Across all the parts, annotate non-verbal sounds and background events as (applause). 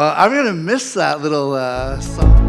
Well, I'm going to miss that little uh, song.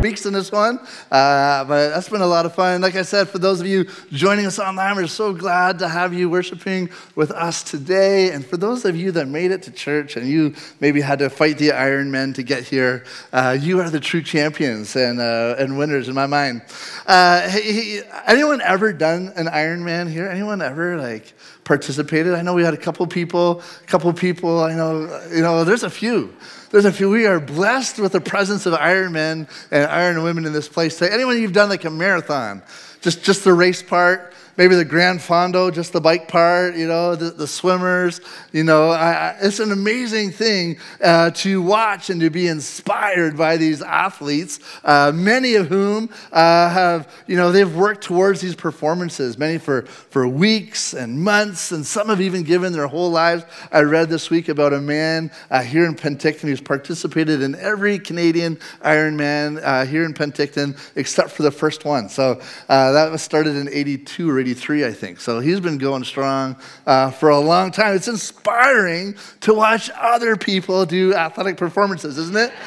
Weeks in this one, uh, but that's been a lot of fun. Like I said, for those of you joining us online, we're so glad to have you worshiping with us today. And for those of you that made it to church and you maybe had to fight the Iron Men to get here, uh, you are the true champions and, uh, and winners in my mind. Uh, hey, anyone ever done an Iron Man here? Anyone ever like participated? I know we had a couple people, a couple people. I know, you know, there's a few. There's a few. We are blessed with the presence of Iron Men and Iron Women in this place today. Anyone you've done like a marathon, just just the race part, maybe the Gran Fondo, just the bike part, you know, the, the swimmers, you know. I, it's an amazing thing uh, to watch and to be inspired by these athletes, uh, many of whom uh, have, you know, they've worked towards these performances, many for, for weeks and months, and some have even given their whole lives. I read this week about a man uh, here in Penticton who's participated in every Canadian Ironman uh, here in Penticton except for the first one. So that was started in 82 or 83, I think. So he's been going strong uh, for a long time. It's inspiring to watch other people do athletic performances, isn't it? (laughs)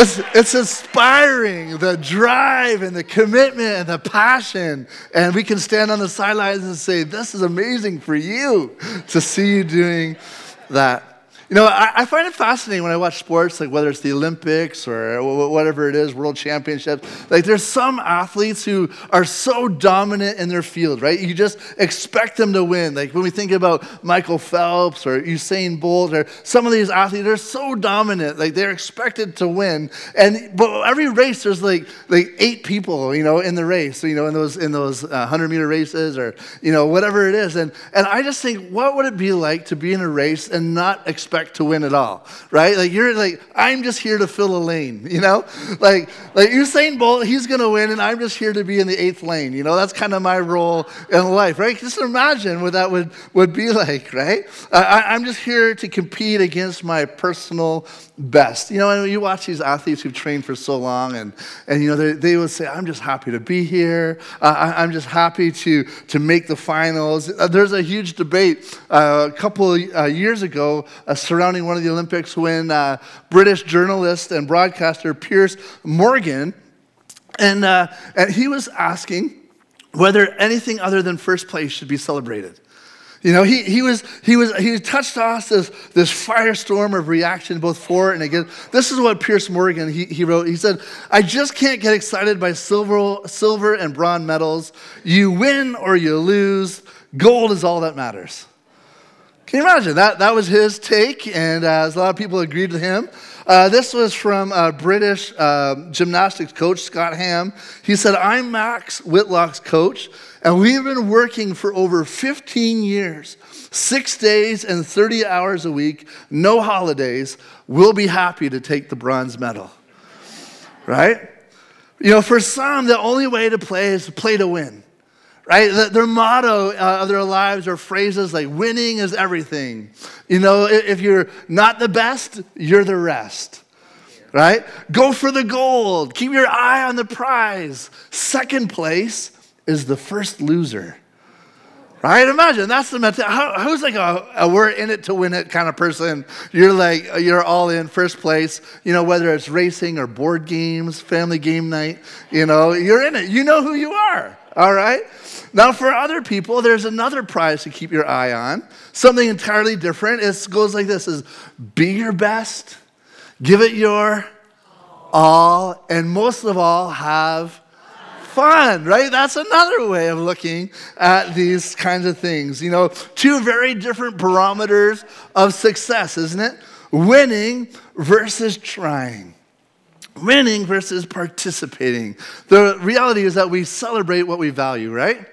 It's, it's inspiring the drive and the commitment and the passion. And we can stand on the sidelines and say, This is amazing for you to see you doing that. You know, I, I, find it fascinating when I watch sports, like whether it's the Olympics or whatever it is, world championships. Like, there's some athletes who are so dominant in their field, right? You just expect them to win. Like, when we think about Michael Phelps or Usain Bolt or some of these athletes, they're so dominant. Like, they're expected to win. And, but every race, there's like, like eight people, you know, in the race, you know, in those, in those uh, 100 meter races or, you know, whatever it is. And, and I just think, what would it be like to be in a race and not expect expect to win at all, right? Like you're like, I'm just here to fill a lane, you know? Like, like Usain Bolt, he's gonna win, and I'm just here to be in the eighth lane. You know, that's kind of my role in life, right? Just imagine what that would, would be like, right? I, I'm just here to compete against my personal best. You know, and you watch these athletes who've trained for so long, and, and you know, they, they would say, I'm just happy to be here. Uh, I, am just happy to, to make the finals. There's a huge debate uh, a couple uh, years ago uh, surrounding one of the Olympics when uh, British journalist and broadcaster Piers Morgan, and, and he was asking whether anything other than first place should be celebrated. You know, he, he was he was he touched off this, this firestorm of reaction both for and against. This is what Piers Morgan he, he wrote. He said, I just can't get excited by silver, silver and bronze medals. You win or you lose. Gold is all that matters. Can you imagine? That, that was his take, and uh, a lot of people agreed with him. Uh, this was from a British uh, gymnastics coach, Scott Hann. He said, I'm Max Whitlock's coach, and we've been working for over 15 years, six days and 30 hours a week, no holidays. We'll be happy to take the bronze medal. Right? You know, for some, the only way to play is to play to win right? Their motto uh, of their lives are phrases like winning is everything. You know, if you're not the best, you're the rest, right? Go for the gold. Keep your eye on the prize. Second place is the first loser. Right? Imagine that's the mentality. How, who's like a, a, we're in it to win it kind of person? You're like, you're all in first place, you know, whether it's racing or board games, family game night, you know, you're in it. You know who you are. All right? Now, for other people, there's another prize to keep your eye on. Something entirely different. It goes like this is be your best, give it your all, and most of all, have fun, right? That's another way of looking at these kinds of things. You know, two very different barometers of success, isn't it? Winning versus trying winning versus participating. The reality is that we celebrate what we value, right?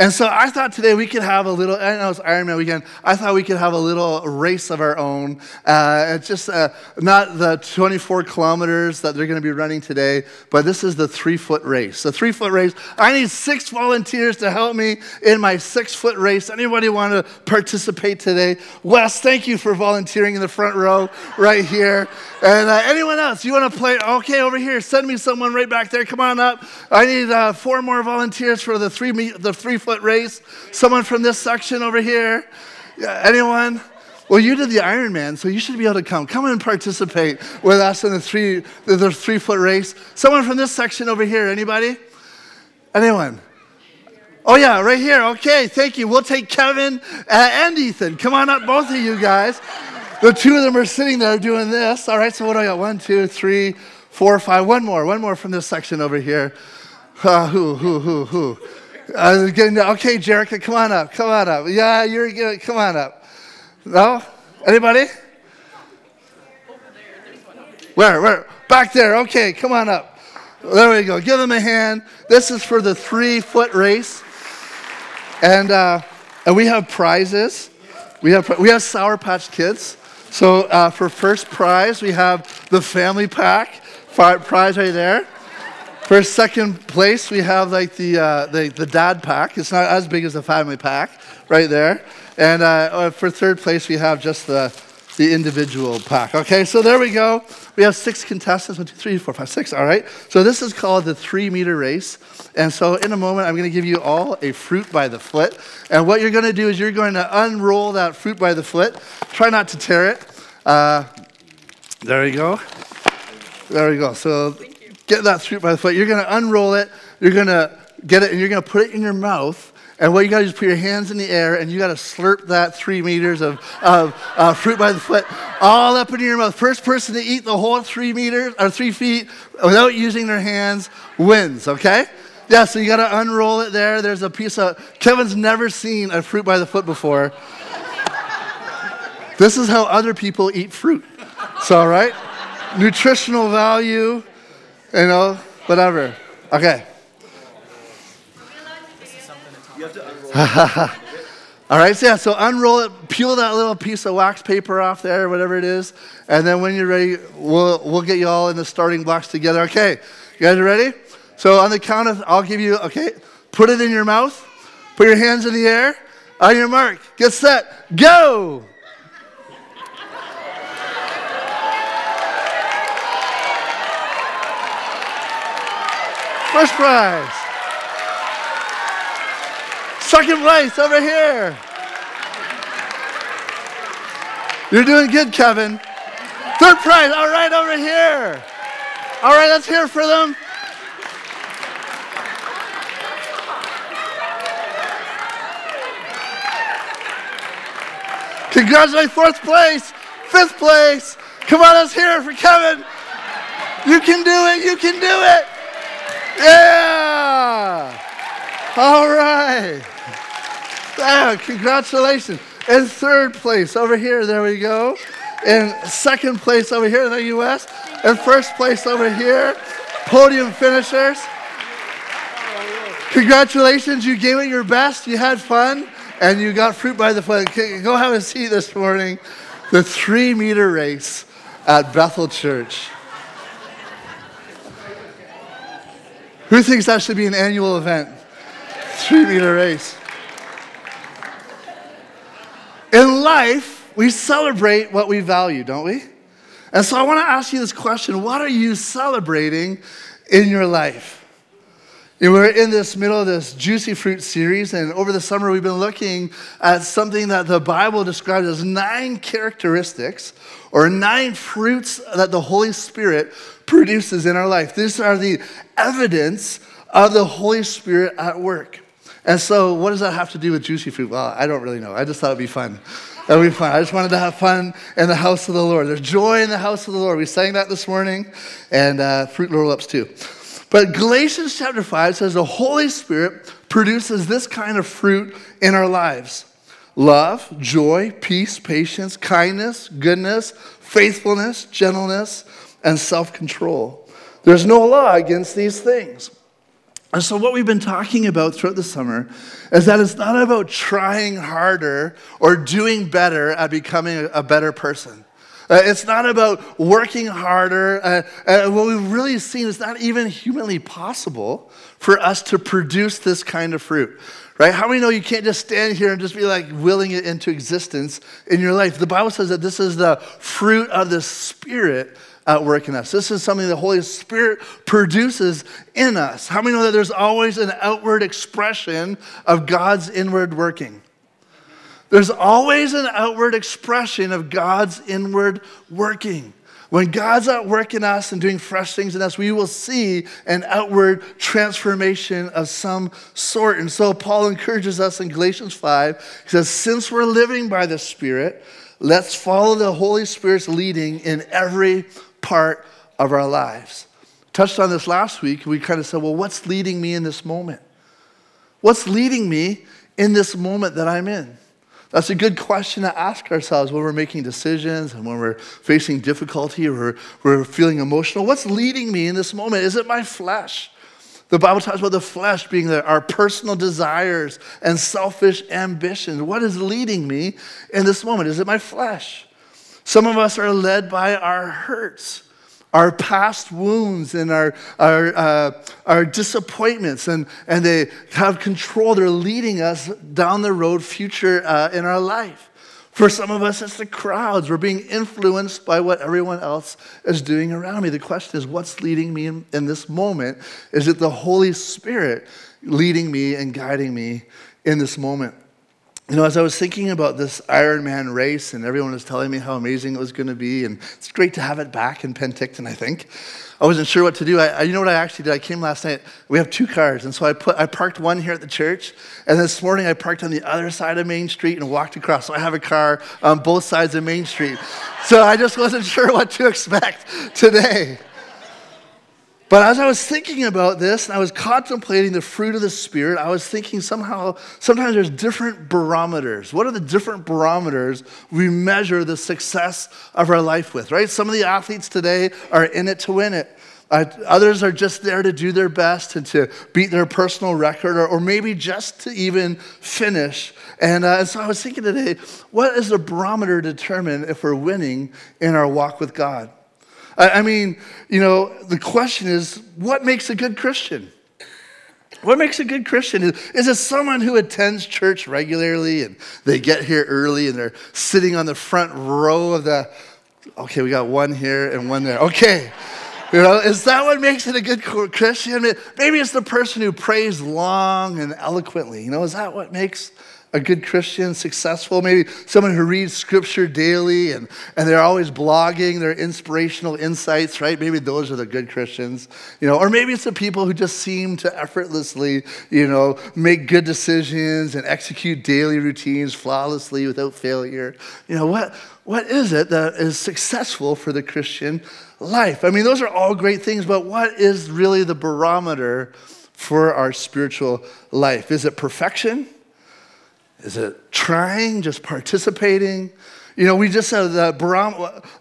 And so I thought today we could have a little, I know it's Ironman weekend, I thought we could have a little race of our own. Uh, it's just uh, not the 24 kilometers that they're going to be running today, but this is the three foot race. The three foot race, I need six volunteers to help me in my six foot race. Anybody want to participate today? Wes, thank you for volunteering in the front row right here. And uh, anyone else, you want to play? Okay, over here, send me someone right back there. Come on up. I need uh, four more volunteers for the three, the three foot race. Someone from this section over here? Anyone? Well, you did the Ironman, so you should be able to come. Come and participate with us in the three, the three foot race. Someone from this section over here, anybody? Anyone? Oh, yeah, right here. Okay, thank you. We'll take Kevin uh, and Ethan. Come on up, both of you guys. The two of them are sitting there doing this. All right, so what do I got? One, two, three, four, five. One more. One more from this section over here. Uh, who, who, who, who? Uh, getting, okay, Jerica, come on up. Come on up. Yeah, you're good. Come on up. No? Anybody? Where? Where? Back there. Okay, come on up. There we go. Give them a hand. This is for the three foot race. And, uh, and we have prizes. We have, we have Sour Patch Kids. So uh, for first prize, we have the family pack prize right there. For second place, we have like the, uh, the, the dad pack. It's not as big as the family pack right there. And uh, uh, for third place, we have just the, the individual pack. Okay, so there we go. We have six contestants one, two, three, four, five, six. All right. So this is called the three meter race. And so in a moment, I'm going to give you all a fruit by the foot. And what you're going to do is you're going to unroll that fruit by the foot. Try not to tear it. Uh, there you go. There we go. So get that fruit by the foot. You're going to unroll it. You're going to get it, and you're going to put it in your mouth. And what you got to do is put your hands in the air and you got to slurp that three meters of, of uh, fruit by the foot all up into your mouth. First person to eat the whole three meters or three feet without using their hands wins, okay? Yeah, so you got to unroll it there. There's a piece of, Kevin's never seen a fruit by the foot before. this is how other people eat fruit. So, all right? Nutritional value, you know, whatever. Okay. (laughs) All right, so yeah, so unroll it, peel that little piece of wax paper off there, whatever it is, and then when you're ready, we'll, we'll get you all in the starting blocks together. Okay, you guys are ready? So on the count of, I'll give you, okay, put it in your mouth, put your hands in the air, on your mark, get set, go! First prize. Second place over here. You're doing good, Kevin. Third prize, all right, over here. All right, let's hear for them. Congratulations, fourth place, fifth place. Come on, let's hear it for Kevin. You can do it, you can do it. Yeah. All right. Yeah, congratulations. In third place over here, there we go. In second place over here in the U.S. In first place over here, podium finishers. Congratulations, you gave it your best, you had fun, and you got fruit by the foot. Go have a seat this morning. The three meter race at Bethel Church. Who thinks that should be an annual event? Three meter race. In life, we celebrate what we value, don't we? And so I want to ask you this question What are you celebrating in your life? And we're in this middle of this juicy fruit series, and over the summer we've been looking at something that the Bible describes as nine characteristics or nine fruits that the Holy Spirit produces in our life. These are the evidence of the Holy Spirit at work. And so, what does that have to do with juicy fruit? Well, I don't really know. I just thought it'd be fun. That would be fun. I just wanted to have fun in the house of the Lord. There's joy in the house of the Lord. We sang that this morning, and uh, fruit roll ups too. But Galatians chapter 5 says the Holy Spirit produces this kind of fruit in our lives love, joy, peace, patience, kindness, goodness, faithfulness, gentleness, and self control. There's no law against these things. And so, what we've been talking about throughout the summer is that it's not about trying harder or doing better at becoming a better person. Uh, it's not about working harder. Uh, uh, what we've really seen is not even humanly possible for us to produce this kind of fruit. Right? How many know you can't just stand here and just be like willing it into existence in your life? The Bible says that this is the fruit of the Spirit at work in us. This is something the Holy Spirit produces in us. How many know that there's always an outward expression of God's inward working? There's always an outward expression of God's inward working. When God's at work in us and doing fresh things in us, we will see an outward transformation of some sort. And so Paul encourages us in Galatians 5. He says, Since we're living by the Spirit, let's follow the Holy Spirit's leading in every part of our lives. Touched on this last week. We kind of said, Well, what's leading me in this moment? What's leading me in this moment that I'm in? That's a good question to ask ourselves when we're making decisions and when we're facing difficulty or we're feeling emotional. What's leading me in this moment? Is it my flesh? The Bible talks about the flesh being the, our personal desires and selfish ambitions. What is leading me in this moment? Is it my flesh? Some of us are led by our hurts our past wounds and our, our, uh, our disappointments, and, and they have control. They're leading us down the road future uh, in our life. For some of us, it's the crowds. We're being influenced by what everyone else is doing around me. The question is, what's leading me in, in this moment? Is it the Holy Spirit leading me and guiding me in this moment? You know, as I was thinking about this Ironman race, and everyone was telling me how amazing it was going to be, and it's great to have it back in Penticton, I think. I wasn't sure what to do. I, you know what I actually did? I came last night. We have two cars, and so I put I parked one here at the church, and this morning I parked on the other side of Main Street and walked across. So I have a car on both sides of Main Street. So I just wasn't (laughs) sure what to expect today. But as I was thinking about this and I was contemplating the fruit of the Spirit, I was thinking somehow, sometimes there's different barometers. What are the different barometers we measure the success of our life with, right? Some of the athletes today are in it to win it. Uh, others are just there to do their best and to beat their personal record or, or maybe just to even finish. And, uh, and so I was thinking today, what is the barometer to determine if we're winning in our walk with God? I mean, you know, the question is what makes a good Christian? What makes a good Christian? Is it someone who attends church regularly and they get here early and they're sitting on the front row of the, okay, we got one here and one there. Okay. You know, is that what makes it a good Christian? Maybe it's the person who prays long and eloquently. You know, is that what makes a good Christian, successful, maybe someone who reads scripture daily and, and they're always blogging their inspirational insights, right? Maybe those are the good Christians, you know, or maybe it's the people who just seem to effortlessly, you know, make good decisions and execute daily routines flawlessly without failure. You know, what, what is it that is successful for the Christian life? I mean, those are all great things, but what is really the barometer for our spiritual life? Is it perfection? Is it trying, just participating? You know, we just the,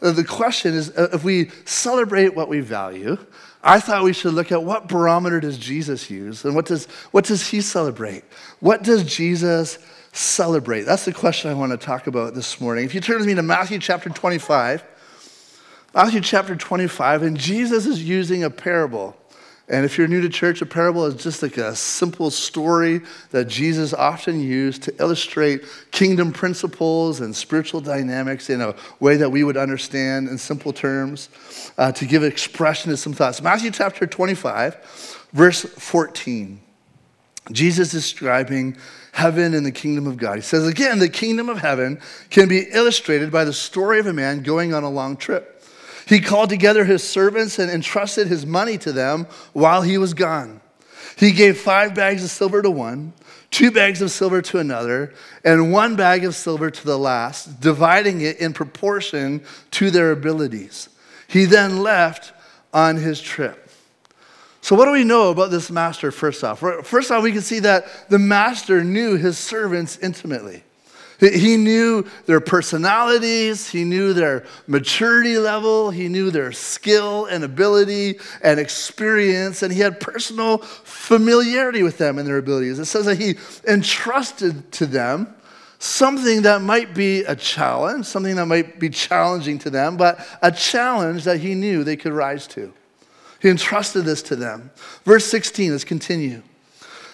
the question is uh, if we celebrate what we value, I thought we should look at what barometer does Jesus use and what does, what does he celebrate? What does Jesus celebrate? That's the question I want to talk about this morning. If you turn with me to Matthew chapter 25, Matthew chapter 25, and Jesus is using a parable. And if you're new to church, a parable is just like a simple story that Jesus often used to illustrate kingdom principles and spiritual dynamics in a way that we would understand in simple terms, uh, to give expression to some thoughts. Matthew chapter 25, verse 14. Jesus describing heaven and the kingdom of God. He says, again, the kingdom of heaven can be illustrated by the story of a man going on a long trip. He called together his servants and entrusted his money to them while he was gone. He gave five bags of silver to one, two bags of silver to another, and one bag of silver to the last, dividing it in proportion to their abilities. He then left on his trip. So, what do we know about this master, first off? First off, we can see that the master knew his servants intimately. He knew their personalities, he knew their maturity level, he knew their skill and ability and experience, and he had personal familiarity with them and their abilities. It says that he entrusted to them something that might be a challenge, something that might be challenging to them, but a challenge that he knew they could rise to. He entrusted this to them. Verse 16, let's continue.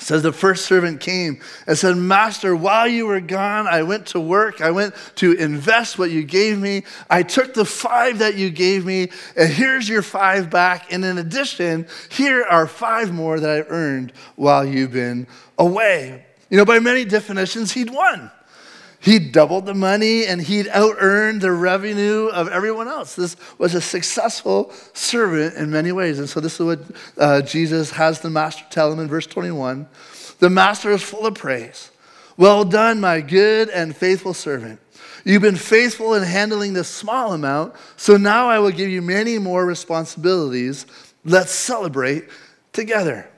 Says the first servant came and said, Master, while you were gone, I went to work. I went to invest what you gave me. I took the five that you gave me, and here's your five back. And in addition, here are five more that I earned while you've been away. You know, by many definitions, he'd won. He doubled the money and he'd out earned the revenue of everyone else. This was a successful servant in many ways. And so, this is what uh, Jesus has the master tell him in verse 21 The master is full of praise. Well done, my good and faithful servant. You've been faithful in handling this small amount, so now I will give you many more responsibilities. Let's celebrate together.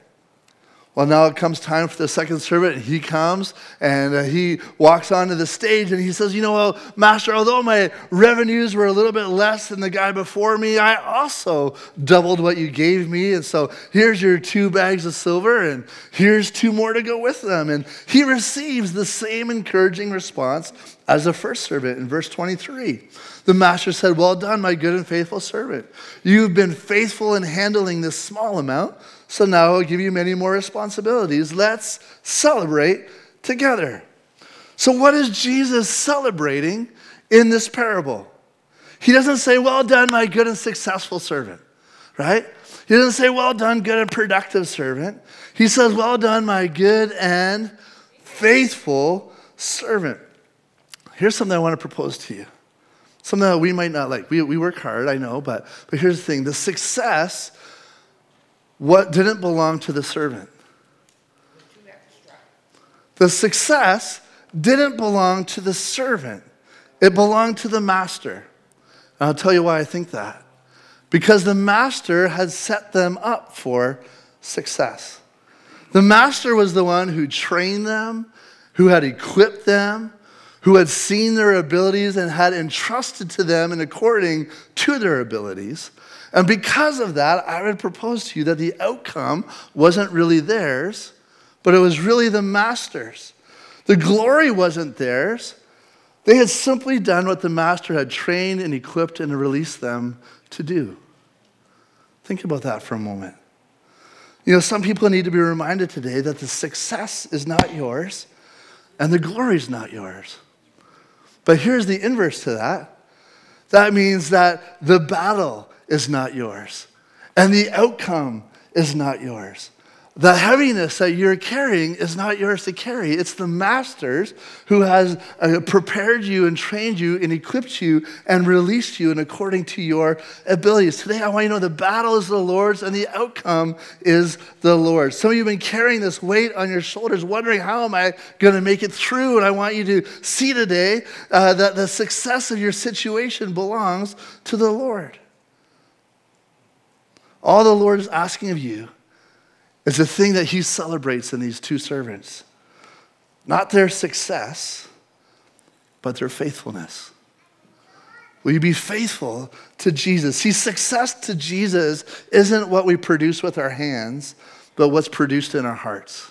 Well, now it comes time for the second servant, and he comes and uh, he walks onto the stage and he says, You know, well, Master, although my revenues were a little bit less than the guy before me, I also doubled what you gave me. And so here's your two bags of silver, and here's two more to go with them. And he receives the same encouraging response as the first servant in verse 23. The master said, Well done, my good and faithful servant. You've been faithful in handling this small amount. So now I'll give you many more responsibilities. Let's celebrate together. So, what is Jesus celebrating in this parable? He doesn't say, Well done, my good and successful servant, right? He doesn't say, Well done, good and productive servant. He says, Well done, my good and faithful servant. Here's something I want to propose to you. Something that we might not like. We, we work hard, I know, but, but here's the thing the success what didn't belong to the servant. The success didn't belong to the servant, it belonged to the master. And I'll tell you why I think that. Because the master had set them up for success. The master was the one who trained them, who had equipped them, who had seen their abilities and had entrusted to them in according to their abilities. And because of that, I would propose to you that the outcome wasn't really theirs, but it was really the master's. The glory wasn't theirs. They had simply done what the master had trained and equipped and released them to do. Think about that for a moment. You know, some people need to be reminded today that the success is not yours and the glory is not yours. But here's the inverse to that that means that the battle is not yours, and the outcome is not yours. The heaviness that you're carrying is not yours to carry. It's the master's who has uh, prepared you and trained you and equipped you and released you and according to your abilities. Today, I want you to know the battle is the Lord's and the outcome is the Lord's. Some of you have been carrying this weight on your shoulders, wondering, how am I going to make it through? And I want you to see today uh, that the success of your situation belongs to the Lord. All the Lord is asking of you is the thing that He celebrates in these two servants not their success, but their faithfulness. Will you be faithful to Jesus? See, success to Jesus isn't what we produce with our hands, but what's produced in our hearts.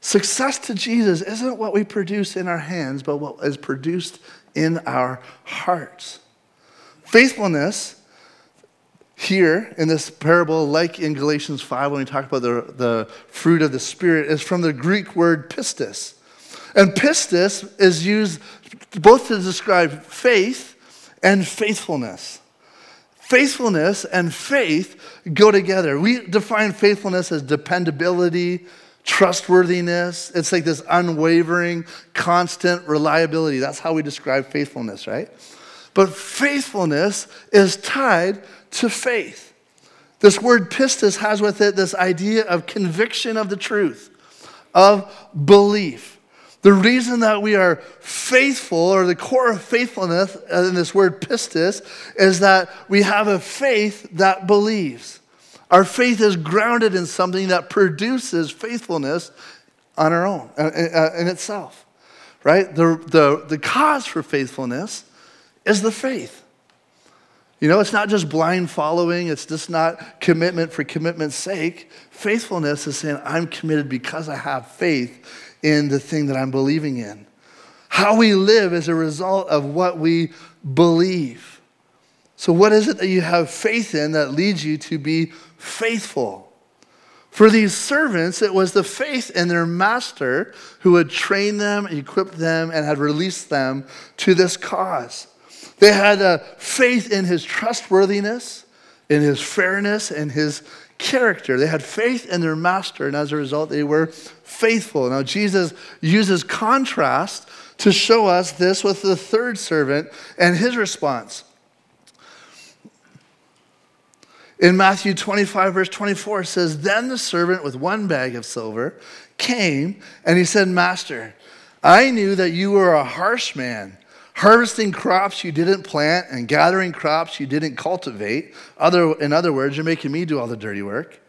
Success to Jesus isn't what we produce in our hands, but what is produced in our hearts. Faithfulness here in this parable, like in Galatians 5, when we talk about the, the fruit of the Spirit, is from the Greek word pistis. And pistis is used both to describe faith and faithfulness. Faithfulness and faith go together. We define faithfulness as dependability, trustworthiness. It's like this unwavering, constant reliability. That's how we describe faithfulness, right? But faithfulness is tied to faith. This word pistis has with it this idea of conviction of the truth, of belief. The reason that we are faithful, or the core of faithfulness in this word pistis, is that we have a faith that believes. Our faith is grounded in something that produces faithfulness on our own, uh, uh, in itself, right? The, the, the cause for faithfulness is the faith. You know, it's not just blind following, it's just not commitment for commitment's sake. Faithfulness is saying, I'm committed because I have faith in the thing that I'm believing in. How we live is a result of what we believe. So, what is it that you have faith in that leads you to be faithful? For these servants, it was the faith in their master who had trained them, equipped them, and had released them to this cause. They had a faith in his trustworthiness, in his fairness, and his character. They had faith in their master, and as a result, they were faithful. Now, Jesus uses contrast to show us this with the third servant and his response. In Matthew 25, verse 24, it says, Then the servant with one bag of silver came and he said, Master, I knew that you were a harsh man, harvesting crops you didn't plant and gathering crops you didn't cultivate. Other, in other words, you're making me do all the dirty work.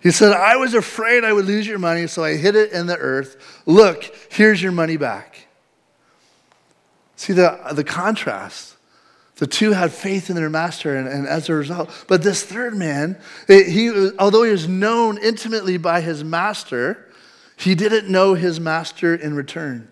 He said, I was afraid I would lose your money, so I hid it in the earth. Look, here's your money back. See the, the contrast. The two had faith in their master, and, and as a result, but this third man, he, although he was known intimately by his master, he didn't know his master in return.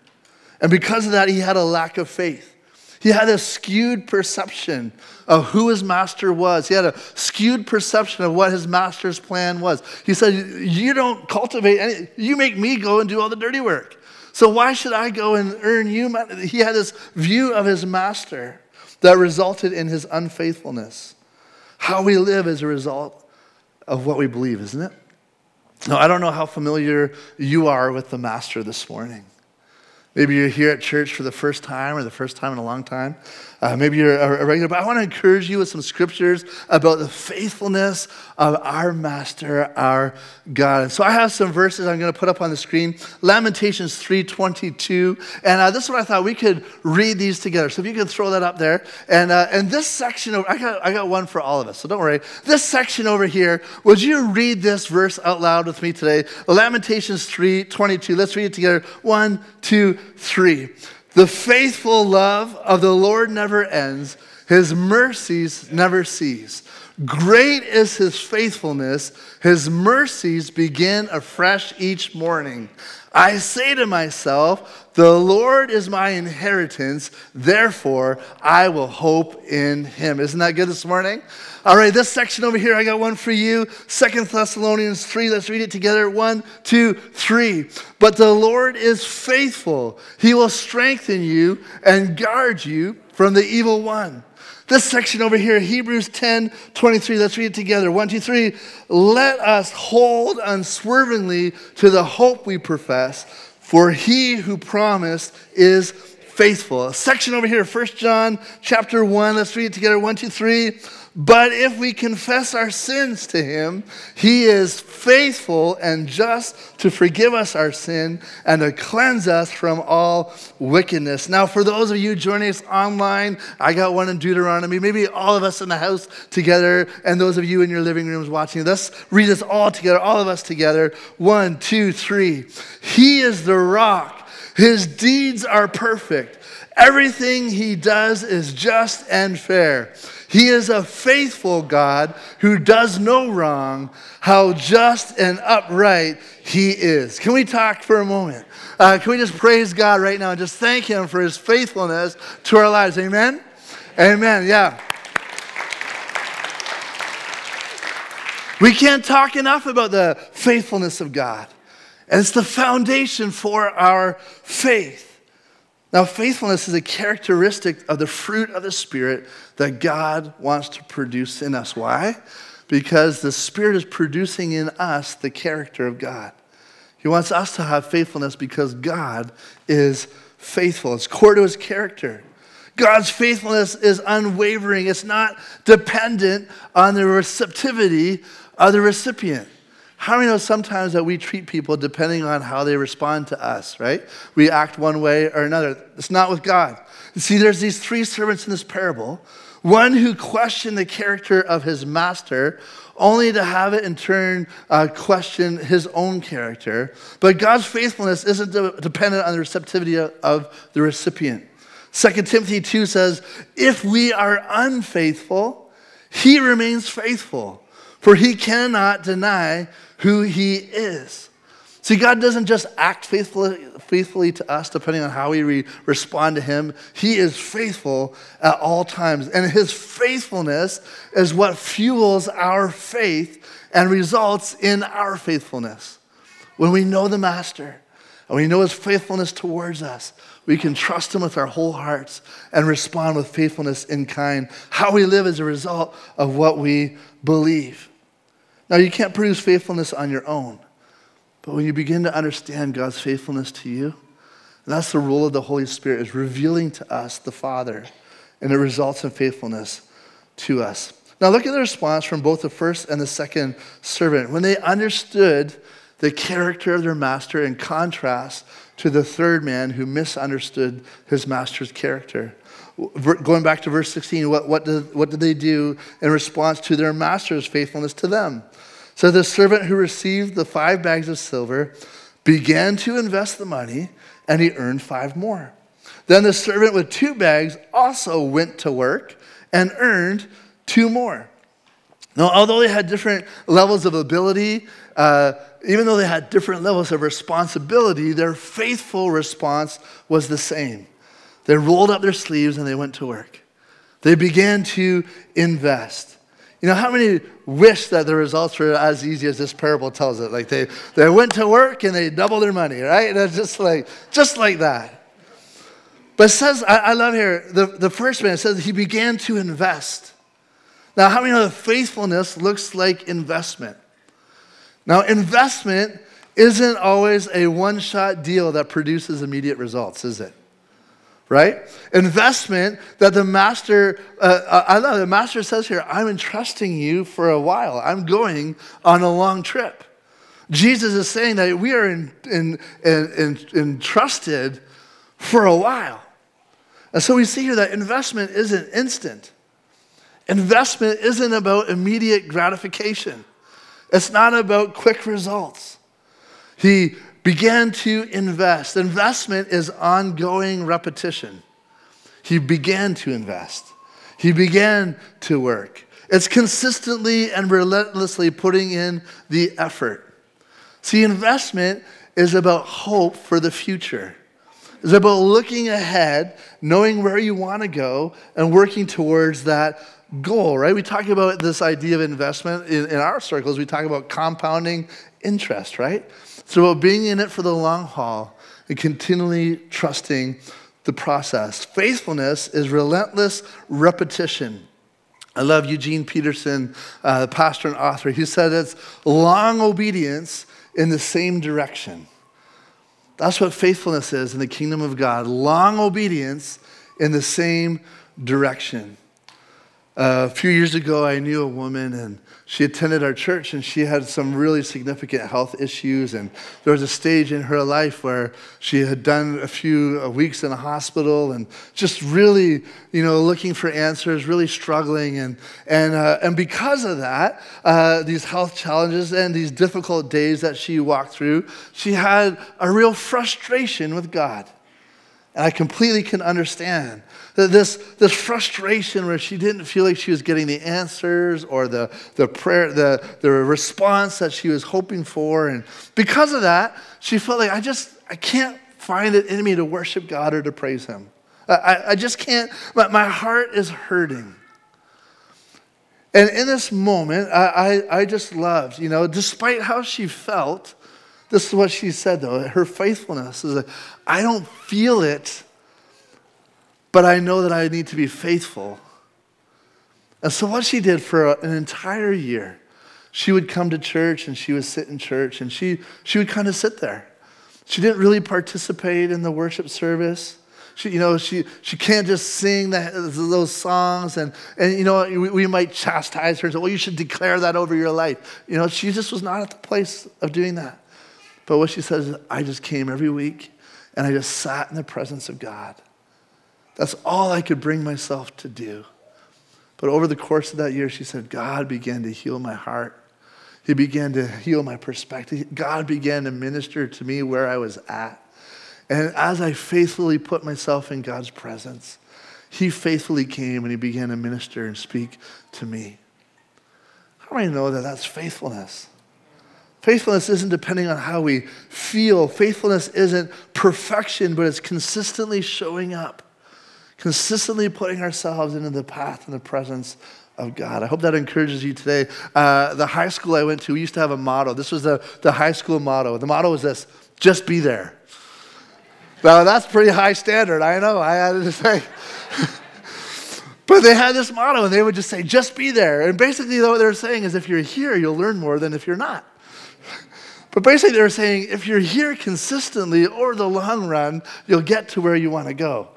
And because of that, he had a lack of faith. He had a skewed perception of who his master was. He had a skewed perception of what his master's plan was. He said, You don't cultivate any, you make me go and do all the dirty work. So why should I go and earn you? Money? He had this view of his master that resulted in his unfaithfulness. How we live is a result of what we believe, isn't it? Now, I don't know how familiar you are with the Master this morning. Maybe you're here at church for the first time or the first time in a long time. Uh, maybe you're a, regular, but I want to encourage you with some scriptures about the faithfulness of our Master, our God. And so I have some verses I'm going to put up on the screen. Lamentations 3:22, and uh, this is what I thought we could read these together. So if you could throw that up there, and uh, and this section I got I got one for all of us, so don't worry. This section over here, would you read this verse out loud with me today? Lamentations 3:22. Let's read it together. One, two, three. The faithful love of the Lord never ends, his mercies never cease. Great is his faithfulness, his mercies begin afresh each morning. I say to myself, The Lord is my inheritance, therefore I will hope in him. Isn't that good this morning? All right, this section over here, I got one for you. Second Thessalonians 3. Let's read it together. One, two, three. But the Lord is faithful. He will strengthen you and guard you from the evil one. This section over here, Hebrews 10 23, let's read it together. One, two, three. Let us hold unswervingly to the hope we profess, for he who promised is faithful. A section over here, 1 John chapter 1, let's read it together. One, two, three. But if we confess our sins to him, he is faithful and just to forgive us our sin and to cleanse us from all wickedness. Now, for those of you joining us online, I got one in Deuteronomy, maybe all of us in the house together, and those of you in your living rooms watching. Let's read this all together, all of us together. One, two, three. He is the rock, his deeds are perfect. Everything he does is just and fair. He is a faithful God who does no wrong. How just and upright he is. Can we talk for a moment? Uh, can we just praise God right now and just thank him for his faithfulness to our lives? Amen? Amen. Yeah. We can't talk enough about the faithfulness of God. And it's the foundation for our faith. Now, faithfulness is a characteristic of the fruit of the Spirit that God wants to produce in us. Why? Because the Spirit is producing in us the character of God. He wants us to have faithfulness because God is faithful. It's core to his character. God's faithfulness is unwavering, it's not dependent on the receptivity of the recipient. How many know sometimes that we treat people depending on how they respond to us, right? We act one way or another. It's not with God. See, there's these three servants in this parable one who questioned the character of his master, only to have it in turn uh, question his own character. But God's faithfulness isn't de- dependent on the receptivity of, of the recipient. 2 Timothy 2 says, If we are unfaithful, he remains faithful, for he cannot deny who he is. See, God doesn't just act faithfully, faithfully to us depending on how we re- respond to Him. He is faithful at all times. And His faithfulness is what fuels our faith and results in our faithfulness. When we know the Master and we know His faithfulness towards us, we can trust Him with our whole hearts and respond with faithfulness in kind. How we live is a result of what we believe. Now, you can't produce faithfulness on your own. But when you begin to understand God's faithfulness to you, and that's the role of the Holy Spirit, is revealing to us the Father, and it results in faithfulness to us. Now look at the response from both the first and the second servant. When they understood the character of their master in contrast to the third man who misunderstood his master's character. Going back to verse 16, what, what, did, what did they do in response to their master's faithfulness to them? So the servant who received the five bags of silver began to invest the money, and he earned five more. Then the servant with two bags also went to work and earned two more. Now, although they had different levels of ability, uh, even though they had different levels of responsibility, their faithful response was the same. They rolled up their sleeves and they went to work. They began to invest. You know, how many wish that the results were as easy as this parable tells it? Like they, they went to work and they doubled their money, right? And just like, just like that. But it says, I, I love here, the, the first man, says he began to invest. Now, how many know that faithfulness looks like investment? Now, investment isn't always a one shot deal that produces immediate results, is it? Right? Investment that the master, uh, I love. The master says here, I'm entrusting you for a while. I'm going on a long trip. Jesus is saying that we are in, in, in, entrusted for a while. And so we see here that investment isn't instant. Investment isn't about immediate gratification. It's not about quick results. He began to invest. Investment is ongoing repetition. He began to invest, he began to work. It's consistently and relentlessly putting in the effort. See, investment is about hope for the future. It's about looking ahead, knowing where you want to go, and working towards that goal, right? We talk about this idea of investment in, in our circles. We talk about compounding interest, right? It's about being in it for the long haul and continually trusting the process. Faithfulness is relentless repetition. I love Eugene Peterson, uh, the pastor and author. He said it's long obedience in the same direction. That's what faithfulness is in the kingdom of God long obedience in the same direction. Uh, a few years ago, I knew a woman, and she attended our church and she had some really significant health issues. And there was a stage in her life where she had done a few uh, weeks in a hospital and just really, you know, looking for answers, really struggling. And, and, uh, and because of that, uh, these health challenges and these difficult days that she walked through, she had a real frustration with God. And I completely can understand this, this frustration where she didn't feel like she was getting the answers or the, the prayer, the, the response that she was hoping for. And because of that, she felt like I just, I can't find it in me to worship God or to praise Him. I, I just can't, my, my heart is hurting. And in this moment, I, I, I just loved, you know, despite how she felt, this is what she said though. Her faithfulness is like, I don't feel it, but I know that I need to be faithful. And so, what she did for an entire year, she would come to church and she would sit in church and she, she would kind of sit there. She didn't really participate in the worship service. She, you know, she, she can't just sing that, those songs and, and, you know, we, we might chastise her and say, well, you should declare that over your life. You know, she just was not at the place of doing that. But what she says is, I just came every week and I just sat in the presence of God. That's all I could bring myself to do. But over the course of that year, she said, God began to heal my heart. He began to heal my perspective. God began to minister to me where I was at. And as I faithfully put myself in God's presence, He faithfully came and He began to minister and speak to me. How do I know that that's faithfulness? Faithfulness isn't depending on how we feel. Faithfulness isn't perfection, but it's consistently showing up, consistently putting ourselves into the path and the presence of God. I hope that encourages you today. Uh, the high school I went to, we used to have a motto. This was the, the high school motto. The motto was this just be there. Now, that's pretty high standard. I know. I had to say. (laughs) but they had this motto, and they would just say, just be there. And basically, what they're saying is if you're here, you'll learn more than if you're not. But basically, they're saying if you're here consistently over the long run, you'll get to where you want to go,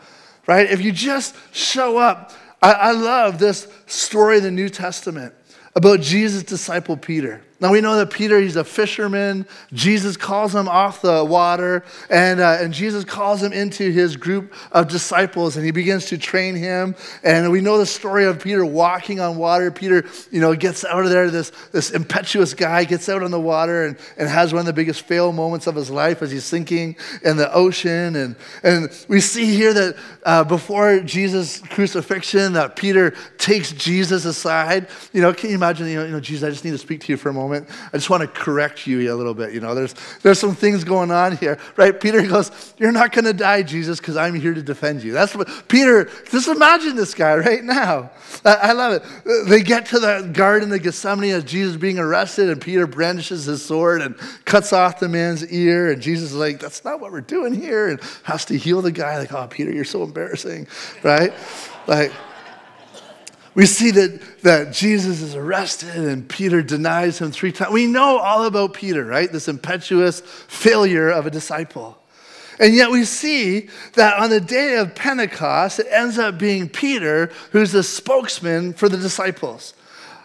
right? If you just show up, I, I love this story in the New Testament about Jesus' disciple Peter. Now we know that Peter, he's a fisherman. Jesus calls him off the water, and, uh, and Jesus calls him into his group of disciples, and he begins to train him. And we know the story of Peter walking on water. Peter, you know, gets out of there, this, this impetuous guy gets out on the water and, and has one of the biggest fail moments of his life as he's sinking in the ocean. And, and we see here that uh, before Jesus' crucifixion, that Peter takes Jesus aside. You know, can you imagine, you know, you know Jesus, I just need to speak to you for a moment moment. I just want to correct you a little bit. You know, there's, there's some things going on here, right? Peter goes, You're not going to die, Jesus, because I'm here to defend you. That's what Peter, just imagine this guy right now. I, I love it. They get to the Garden of Gethsemane as Jesus being arrested, and Peter brandishes his sword and cuts off the man's ear. And Jesus is like, That's not what we're doing here, and has to heal the guy. Like, Oh, Peter, you're so embarrassing, right? Like, we see that, that Jesus is arrested and Peter denies him three times. We know all about Peter, right? This impetuous failure of a disciple. And yet we see that on the day of Pentecost, it ends up being Peter who's the spokesman for the disciples.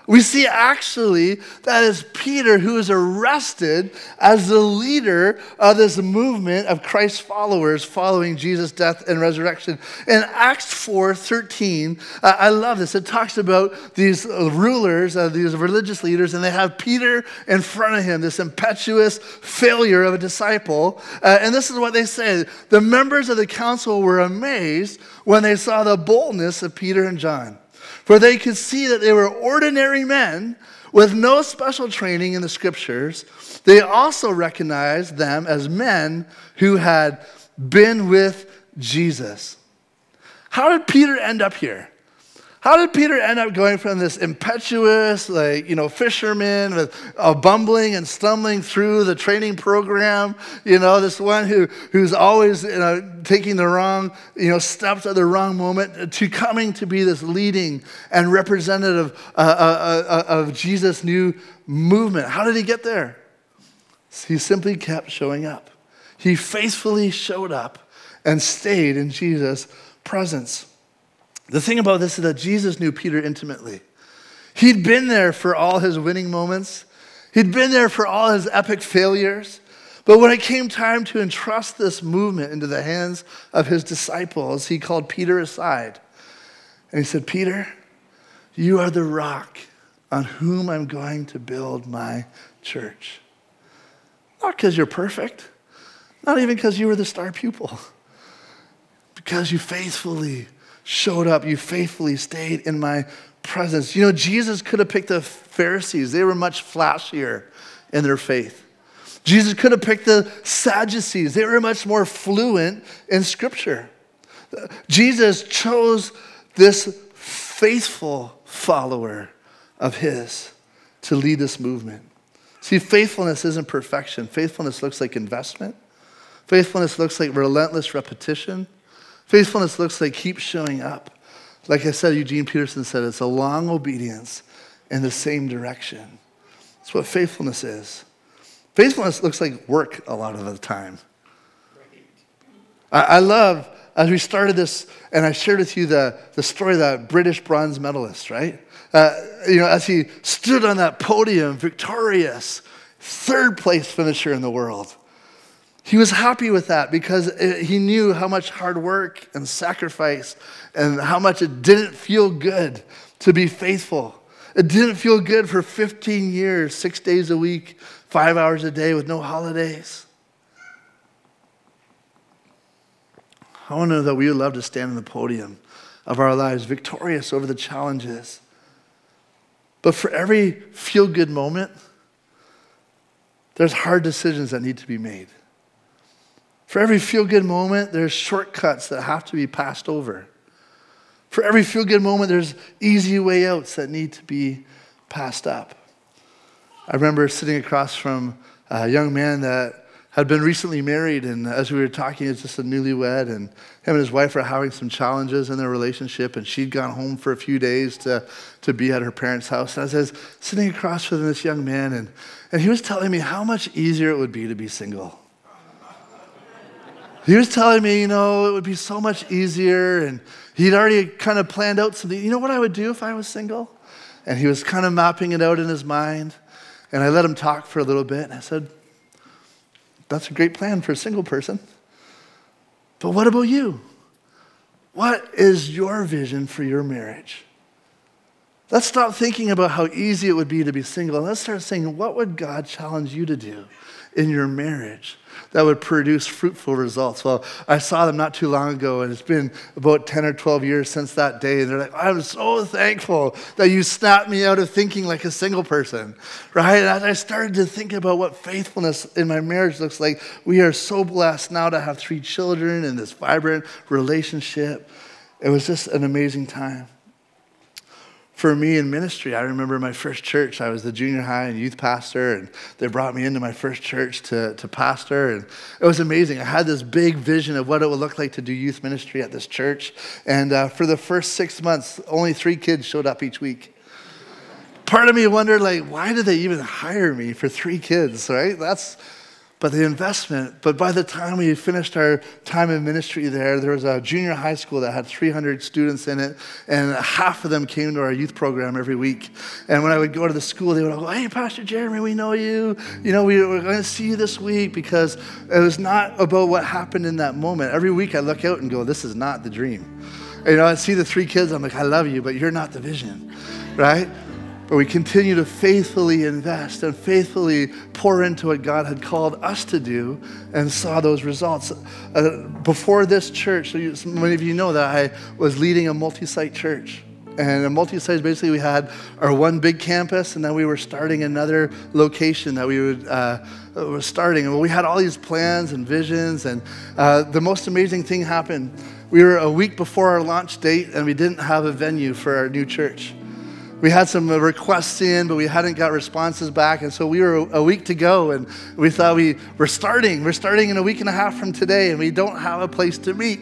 We see actually that is Peter who is arrested as the leader of this movement of Christ's followers following Jesus' death and resurrection. In Acts 4 13, uh, I love this. It talks about these rulers, uh, these religious leaders, and they have Peter in front of him, this impetuous failure of a disciple. Uh, and this is what they say The members of the council were amazed when they saw the boldness of Peter and John for they could see that they were ordinary men with no special training in the scriptures. They also recognized them as men who had been with Jesus. How did Peter end up here? How did Peter end up going from this impetuous, like, you know, fisherman with uh, bumbling and stumbling through the training program, you know, this one who, who's always, you know, taking the wrong, you know, steps at the wrong moment, to coming to be this leading and representative uh, uh, uh, of Jesus' new movement? How did he get there? He simply kept showing up. He faithfully showed up and stayed in Jesus' presence. The thing about this is that Jesus knew Peter intimately. He'd been there for all his winning moments, he'd been there for all his epic failures. But when it came time to entrust this movement into the hands of his disciples, he called Peter aside and he said, Peter, you are the rock on whom I'm going to build my church. Not because you're perfect, not even because you were the star pupil, because you faithfully showed up. You faithfully stayed in my presence. You know, Jesus could have picked the Pharisees, they were much flashier in their faith. Jesus could have picked the Sadducees, they were much more fluent in Scripture. Jesus chose this faithful follower of his to lead this movement. See, faithfulness isn't perfection. Faithfulness looks like investment. Faithfulness looks like relentless repetition. Faithfulness looks like keep showing up. Like I said, Eugene Peterson said, it's a long obedience in the same direction. That's what faithfulness is. Faithfulness looks like work a lot of the time. I, I love, as we started this, and I shared with you the, the story of that British bronze medalist, right? Uh, you know, as he stood on that podium, victorious, third place finisher in the world. He was happy with that because he knew how much hard work and sacrifice and how much it didn't feel good to be faithful. It didn't feel good for 15 years, six days a week, five hours a day with no holidays. I want to know that we would love to stand on the podium of our lives, victorious over the challenges. But for every feel good moment, there's hard decisions that need to be made. For every feel good moment, there's shortcuts that have to be passed over. For every feel good moment, there's easy way outs that need to be passed up. I remember sitting across from a young man that had been recently married, and as we were talking, it's just a newlywed, and him and his wife are having some challenges in their relationship, and she'd gone home for a few days to, to be at her parents' house. And I was sitting across from this young man, and, and he was telling me how much easier it would be to be single. He was telling me, you know, it would be so much easier, and he'd already kind of planned out something. You know what I would do if I was single? And he was kind of mapping it out in his mind. And I let him talk for a little bit, and I said, That's a great plan for a single person. But what about you? What is your vision for your marriage? Let's stop thinking about how easy it would be to be single and let's start saying, what would God challenge you to do in your marriage? that would produce fruitful results. Well, I saw them not too long ago, and it's been about 10 or 12 years since that day. And they're like, I'm so thankful that you snapped me out of thinking like a single person, right? And I started to think about what faithfulness in my marriage looks like. We are so blessed now to have three children and this vibrant relationship. It was just an amazing time for me in ministry, I remember my first church. I was the junior high and youth pastor, and they brought me into my first church to, to pastor. And it was amazing. I had this big vision of what it would look like to do youth ministry at this church. And uh, for the first six months, only three kids showed up each week. Part of me wondered, like, why did they even hire me for three kids, right? That's but the investment. But by the time we finished our time in ministry there, there was a junior high school that had 300 students in it, and half of them came to our youth program every week. And when I would go to the school, they would go, Hey, Pastor Jeremy, we know you. You know, we, we're going to see you this week because it was not about what happened in that moment. Every week I look out and go, This is not the dream. You know, I see the three kids, I'm like, I love you, but you're not the vision, right? But we continue to faithfully invest and faithfully pour into what God had called us to do and saw those results. Uh, before this church, so many of you know that I was leading a multi site church. And a multi site, basically, we had our one big campus, and then we were starting another location that we would. Uh, was starting, and we had all these plans and visions. And uh, the most amazing thing happened. We were a week before our launch date, and we didn't have a venue for our new church we had some requests in, but we hadn't got responses back. And so we were a week to go, and we thought we were starting. We're starting in a week and a half from today, and we don't have a place to meet.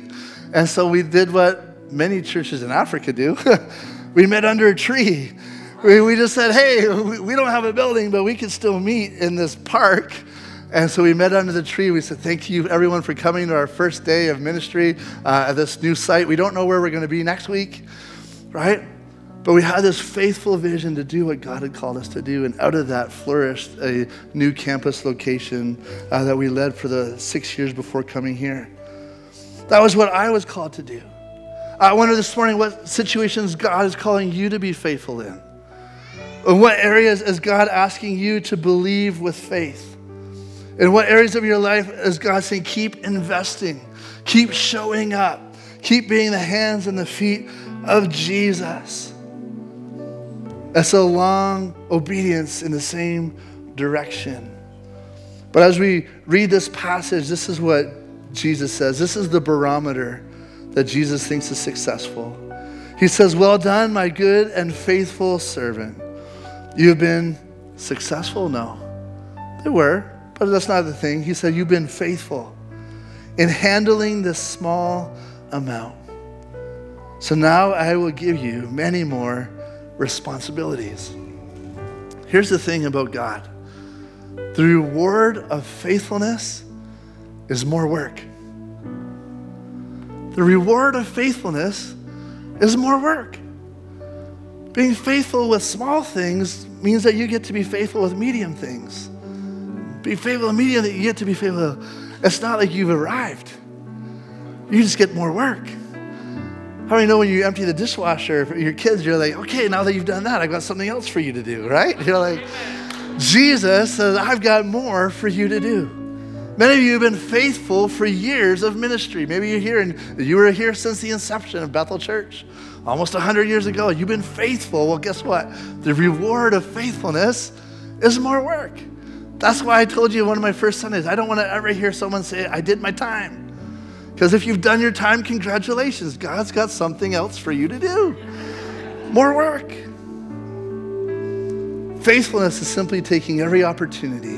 And so we did what many churches in Africa do (laughs) we met under a tree. We, we just said, hey, we don't have a building, but we can still meet in this park. And so we met under the tree. We said, Thank you, everyone, for coming to our first day of ministry uh, at this new site. We don't know where we're going to be next week, right? But we had this faithful vision to do what God had called us to do. And out of that flourished a new campus location uh, that we led for the six years before coming here. That was what I was called to do. I wonder this morning what situations God is calling you to be faithful in. In what areas is God asking you to believe with faith? In what areas of your life is God saying, keep investing, keep showing up, keep being the hands and the feet of Jesus? That's a long obedience in the same direction. But as we read this passage, this is what Jesus says. This is the barometer that Jesus thinks is successful. He says, Well done, my good and faithful servant. You have been successful? No. They were, but that's not the thing. He said, You've been faithful in handling this small amount. So now I will give you many more responsibilities. Here's the thing about God the reward of faithfulness is more work. The reward of faithfulness is more work. Being faithful with small things means that you get to be faithful with medium things. Be faithful with medium that you get to be faithful. It's not like you've arrived. You just get more work. How many know when you empty the dishwasher for your kids, you're like, okay, now that you've done that, I've got something else for you to do, right? You're like, Jesus says, I've got more for you to do. Many of you have been faithful for years of ministry. Maybe you're here and you were here since the inception of Bethel Church, almost 100 years ago. You've been faithful. Well, guess what? The reward of faithfulness is more work. That's why I told you one of my first Sundays, I don't want to ever hear someone say, I did my time. Because if you've done your time, congratulations. God's got something else for you to do. More work. Faithfulness is simply taking every opportunity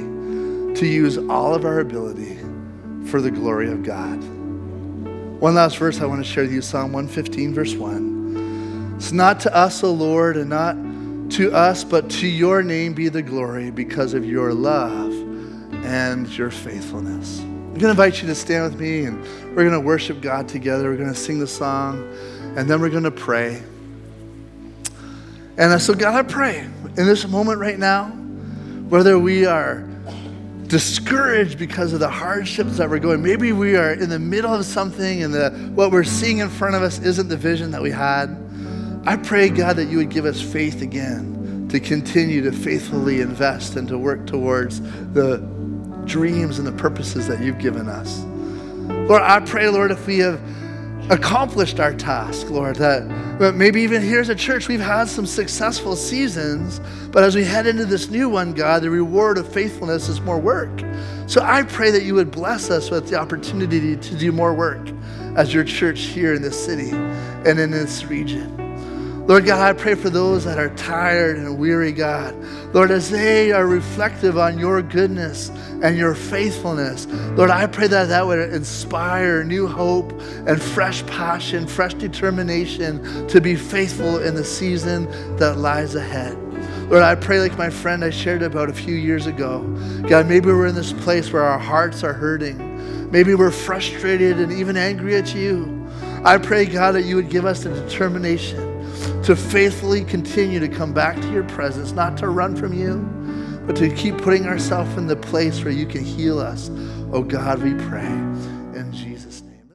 to use all of our ability for the glory of God. One last verse I want to share with you Psalm 115, verse 1. It's not to us, O Lord, and not to us, but to your name be the glory because of your love and your faithfulness. I'm going to invite you to stand with me and we're going to worship God together. We're going to sing the song and then we're going to pray. And so, God, I pray in this moment right now, whether we are discouraged because of the hardships that we're going, maybe we are in the middle of something and the, what we're seeing in front of us isn't the vision that we had. I pray, God, that you would give us faith again to continue to faithfully invest and to work towards the dreams and the purposes that you've given us. Lord, I pray, Lord, if we have accomplished our task, Lord, that maybe even here as a church we've had some successful seasons, but as we head into this new one, God, the reward of faithfulness is more work. So I pray that you would bless us with the opportunity to do more work as your church here in this city and in this region. Lord God, I pray for those that are tired and weary, God. Lord, as they are reflective on your goodness and your faithfulness, Lord, I pray that that would inspire new hope and fresh passion, fresh determination to be faithful in the season that lies ahead. Lord, I pray like my friend I shared about a few years ago. God, maybe we're in this place where our hearts are hurting. Maybe we're frustrated and even angry at you. I pray, God, that you would give us the determination to faithfully continue to come back to your presence, not to run from you, but to keep putting ourselves in the place where you can heal us. Oh God, we pray.